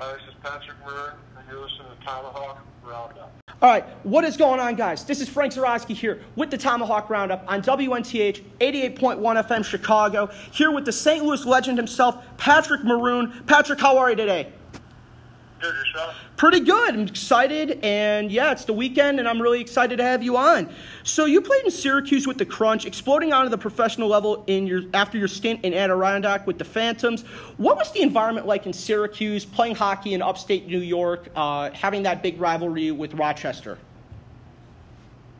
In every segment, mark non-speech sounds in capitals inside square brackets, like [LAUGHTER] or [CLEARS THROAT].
This is Patrick Maroon, and you're listening to Tomahawk Roundup. All right, what is going on, guys? This is Frank Zarowski here with the Tomahawk Roundup on WNTH 88.1 FM Chicago, here with the St. Louis legend himself, Patrick Maroon. Patrick, how are you today? Yourself? Pretty good. I'm excited, and yeah, it's the weekend, and I'm really excited to have you on. So you played in Syracuse with the Crunch, exploding onto the professional level in your after your stint in Adirondack with the Phantoms. What was the environment like in Syracuse, playing hockey in upstate New York, uh, having that big rivalry with Rochester?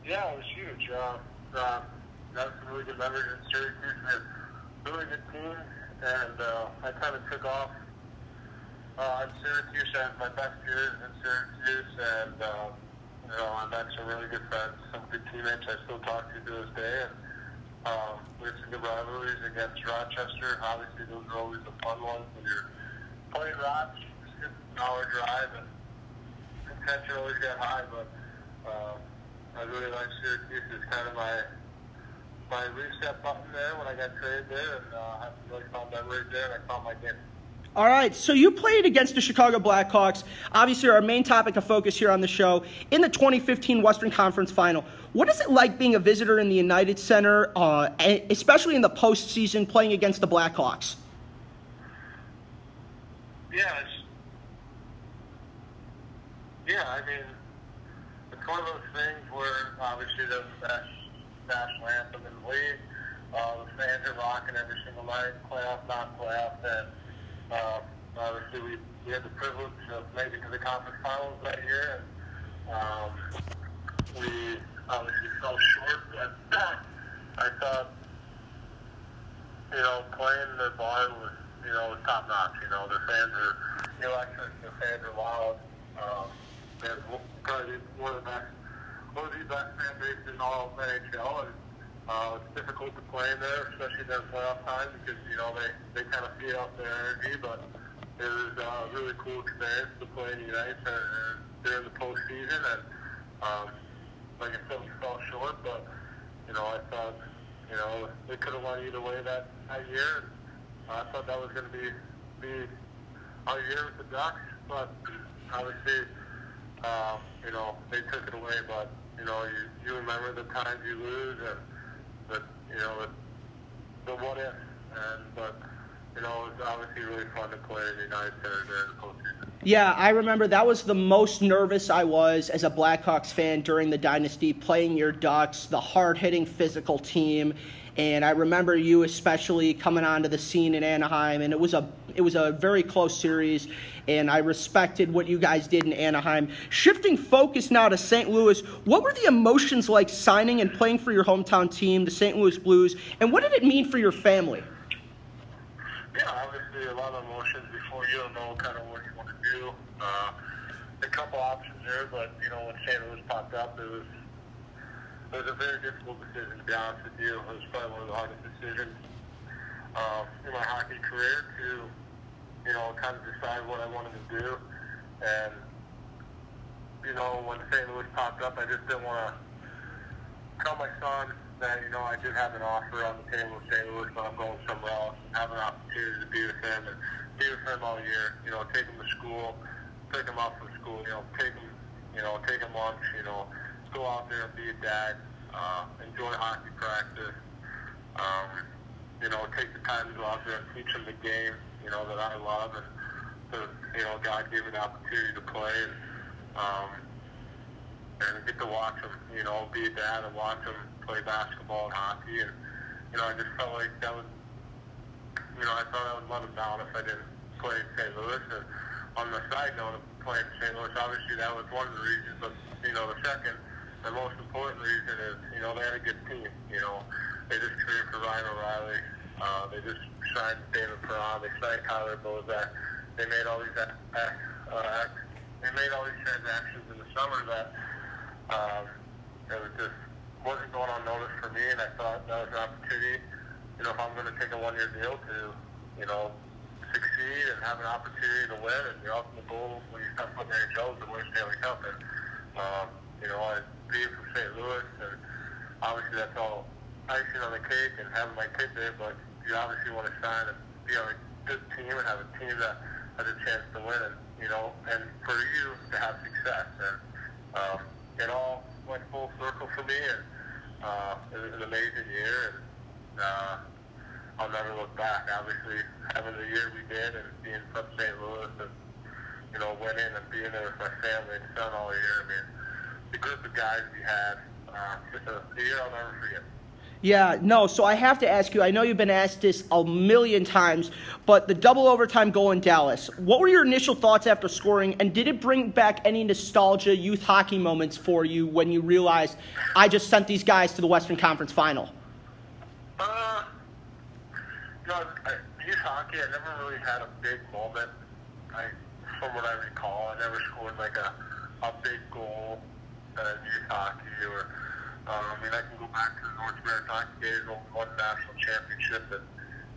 Yeah, it was huge. Uh, uh, got some really good memories in Syracuse. A really good team, and uh, I kind of took off uh, in Syracuse. I had my best years in Syracuse, and uh, you know, I met some really good friends, some good teammates I still talk to to this day. And um, we had some good rivalries against Rochester. Obviously, those are always the fun ones when you're playing Roch. It's an hour drive, and tension always got high. But um, I really like Syracuse. It's kind of my my reset button there when I got traded there, and uh, I have really fun memories there, and I found my game. All right, so you played against the Chicago Blackhawks, obviously our main topic of focus here on the show, in the 2015 Western Conference Final. What is it like being a visitor in the United Center, uh, especially in the postseason, playing against the Blackhawks? Yeah, yeah. I mean, it's one of those things where obviously the best national anthem in the league. Uh, the fans are rocking every single night, playoff, not playoff, and um, obviously, we, we had the privilege of making it to the conference finals that year, and um, we obviously fell short. But [CLEARS THROAT] I thought, you know, playing the bar was, you know, top notch. You know, the fans are electric, the fans are loud. Um, they're probably one of the best, one of the best fan bases in all of NHL. And, uh, it's difficult to play in there, especially during playoff time, because you know they they kind of feed off their energy. But it was uh, a really cool experience to play in the United uh, during the postseason, and um, like I said, we fell short. But you know, I thought you know it could have won either way that that year. And I thought that was going to be be our year with the Ducks, but obviously, um, you know, they took it away. But you know, you you remember the times you lose and but you know, the, what if, and but you know, it's obviously really fun to play the United during the postseason. Yeah, I remember that was the most nervous I was as a Blackhawks fan during the dynasty, playing your Ducks, the hard hitting physical team. And I remember you especially coming onto the scene in Anaheim, and it was a it was a very close series, and I respected what you guys did in Anaheim. Shifting focus now to St. Louis, what were the emotions like signing and playing for your hometown team, the St. Louis Blues, and what did it mean for your family? Yeah, obviously a lot of emotions before you don't know kind of what you want to do. Uh, a couple options there, but you know when St. Louis popped up, it was it was a very difficult decision to be honest with you. It was probably one of the hardest decisions um, in my hockey career to, you know, kind of decide what I wanted to do. And, you know, when St. Louis popped up, I just didn't want to tell my son that, you know, I did have an offer on the table with St. Louis, but I'm going somewhere else and have an opportunity to be with him and be with him all year. You know, take him to school, pick him up from school, you know, take him, you know, take him lunch, you know, go out there and be a dad, uh, enjoy hockey practice. Um, you know, take the time to go out there and teach them the game, you know, that I love, and the, you know, God gave me the opportunity to play, and, um, and get to watch them, you know, be a dad and watch them play basketball and hockey, and, you know, I just felt like that was, you know, I thought I would let them down if I didn't play in St. Louis, and on the side note of playing in St. Louis, obviously that was one of the reasons, but, you know, the second, the most important reason is, you know, they had a good team, you know, they just traded for Ryan O'Reilly. Uh, they just signed David Perron. They signed Tyler Bozak. They made all these uh, uh, they made all these transactions in the summer that um, it was just wasn't going on notice for me, and I thought that was an opportunity. You know, if I'm going to take a one-year deal to, you know, succeed and have an opportunity to win, and your ultimate goal when you start putting NHL is to win Stanley Cup. And um, you know, I being from St. Louis, and obviously that's all icing on the cake and having my kid there, but you obviously want to sign and be on a good team and have a team that has a chance to win, and you know, and for you to have success. And um, it all went full circle for me, and uh, it was an amazing year, and uh, I'll never look back. Obviously, having the year we did, and being from St. Louis, and you know, winning and being there with my family and son all year. I mean, the group of guys we had, uh, just a, a year I'll never forget. Yeah, no, so I have to ask you, I know you've been asked this a million times, but the double overtime goal in Dallas, what were your initial thoughts after scoring, and did it bring back any nostalgia youth hockey moments for you when you realized I just sent these guys to the Western Conference final? Uh, know, I, youth hockey, I never really had a big moment. I, from what I recall, I never scored like a, a big goal in youth hockey or um, I mean, I can go back to the North American days, won national championship, and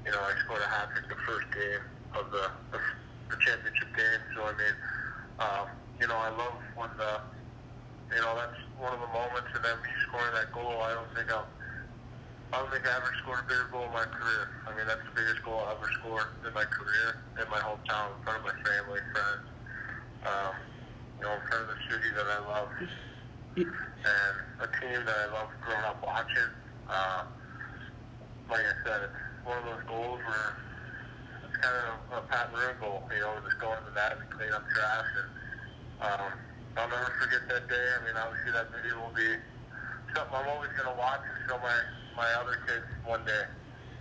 you know, I scored a hat trick the first game of the, the the championship game. So I mean, um, you know, I love when the you know that's one of the moments, and then me scoring that goal. I don't think I'll. I don't think I ever scored a bigger goal in my career. I mean, that's the biggest goal I ever scored in my career, in my hometown, in front of my family, friends, um, you know, in front of the city that I love and a team that I love growing up watching. Uh, like I said, it's one of those goals where it's kind of a Pat Maroon goal, you know, just going to the net and clean up trash. And um, I'll never forget that day. I mean, obviously that video will be something I'm always going to watch and show my, my other kids one day.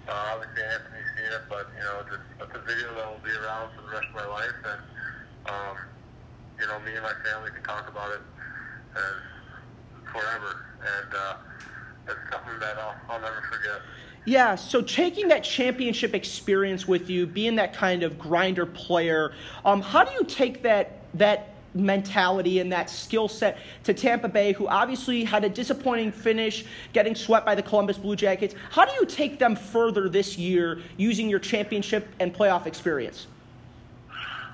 Uh, obviously Anthony's seen it, but, you know, just it's a video that will be around for the rest of my life. And, um, you know, me and my family can talk about it. And forever, and uh, it's something that I'll, I'll never forget. Yeah, so taking that championship experience with you, being that kind of grinder player, um, how do you take that that mentality and that skill set to Tampa Bay, who obviously had a disappointing finish, getting swept by the Columbus Blue Jackets? How do you take them further this year using your championship and playoff experience?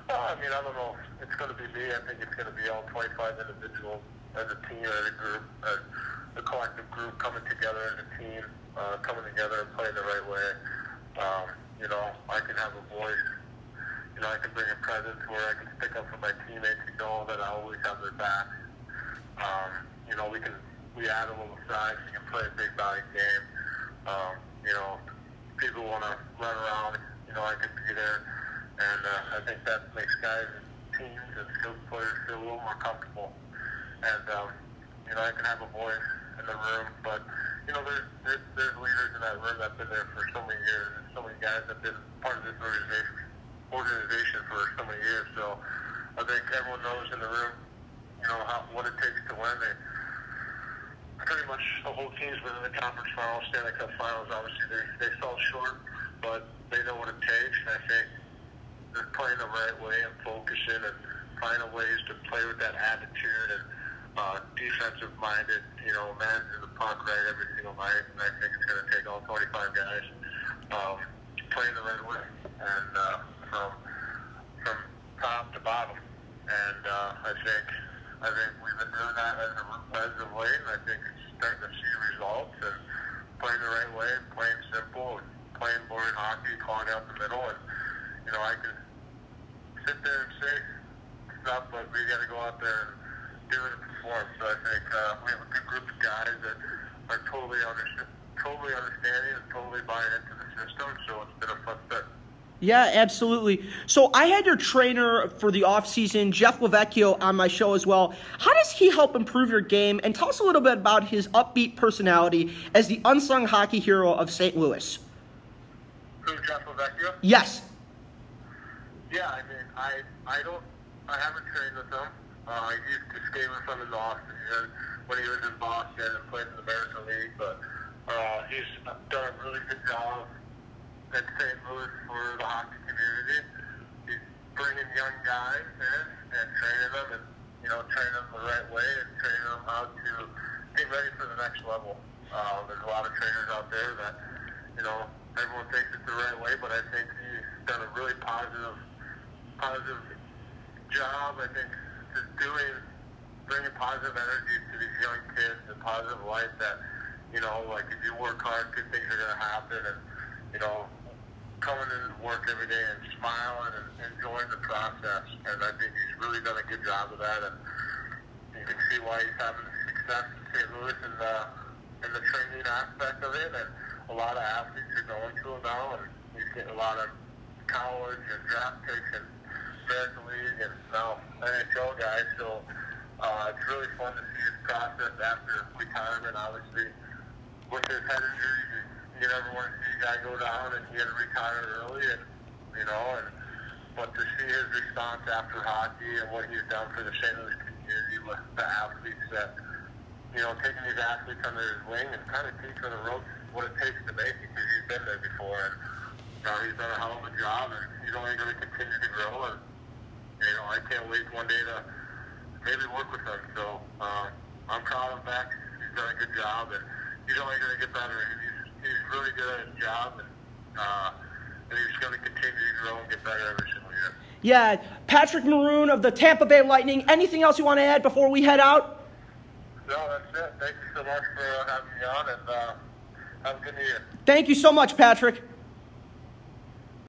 Well, I mean, I don't know. It's going to be me. I think it's going to be all 25 individuals as a team, as a group, as a collective group coming together as a team, uh, coming together and playing the right way. Um, you know, I can have a voice. You know, I can bring a presence where I can stick up for my teammates and know that I always have their back. Um, you know, we can we add a little size. We can play a big body game. Um, you know, people want to run around. You know, I can be there, and uh, I think that makes guys and teams and skilled players feel a little more comfortable and um, you know I can have a voice in the room. But you know, there's, there's there's leaders in that room that've been there for so many years, and so many guys that've been part of this organization organization for so many years. So I think everyone knows in the room, you know, how, what it takes to win. Pretty much the whole team's been in the conference finals, Stanley Cup finals. Obviously, they they fell short, but they know what it takes, and I think they're playing the right way and focusing and finding ways to play with that attitude and uh, defensive minded, you know, managing the puck right every single night. And I think it's going to take all 25 guys um, playing the right way and uh, from from top to bottom. And uh, I think I think we've been doing that as a as of late, and I think it's starting to see results and playing the right way, playing simple, and playing boring hockey, calling out the middle, and you know I can sit there and say stuff, but we got to go out there and do it perform. So I think uh, we have a good group of guys that are totally understand, totally understanding and totally buying into the system. So it's been a fun fit. Yeah, absolutely. So I had your trainer for the offseason, Jeff LoVecchio, on my show as well. How does he help improve your game? And tell us a little bit about his upbeat personality as the unsung hockey hero of St. Louis. Who, Jeff LoVecchio? Yes. Yeah, I mean, I I don't, I haven't trained with him. Uh, he him in Boston and when he was in Boston and played in the American League. But uh, he's done a really good job at St. Louis for the hockey community. He's bringing young guys in and training them and, you know, training them the right way and training them how to get ready for the next level. Uh, there's a lot of trainers out there that, you know, everyone thinks it's the right way, but I think he's done a really positive, positive job. I think just doing, bringing positive energy to these young kids and positive light that, you know, like if you work hard, good things are going to happen. And, you know, coming into work every day and smiling and enjoying the process. And I think he's really done a good job of that. And you can see why he's having success in St. Louis in the in the training aspect of it. And a lot of athletes are going to him now, and he's getting a lot of college and draft picks and American League and now NHL guys. So uh, it's really fun to see his process after retirement. Obviously, with his head injuries, you, you never want to see a guy go down and he had to retire early, and you know, and but to see his response after hockey and what he's done for the St. Louis community with the athletes that you know, taking these athletes under his wing and kind of teaching the ropes what it takes to make it because he's been there before and you know, he's done a hell of a job and he's only going to continue to grow and you know, I can't wait one day to maybe work with him. So um, I'm proud of him back. He's done a good job, and he's only going to get better. He's, he's really good at his job, and, uh, and he's going to continue to grow and get better every single year. Yeah, Patrick Maroon of the Tampa Bay Lightning. Anything else you want to add before we head out? No, that's it. Thank you so much for having me on, and uh, have a good year. Thank you so much, Patrick.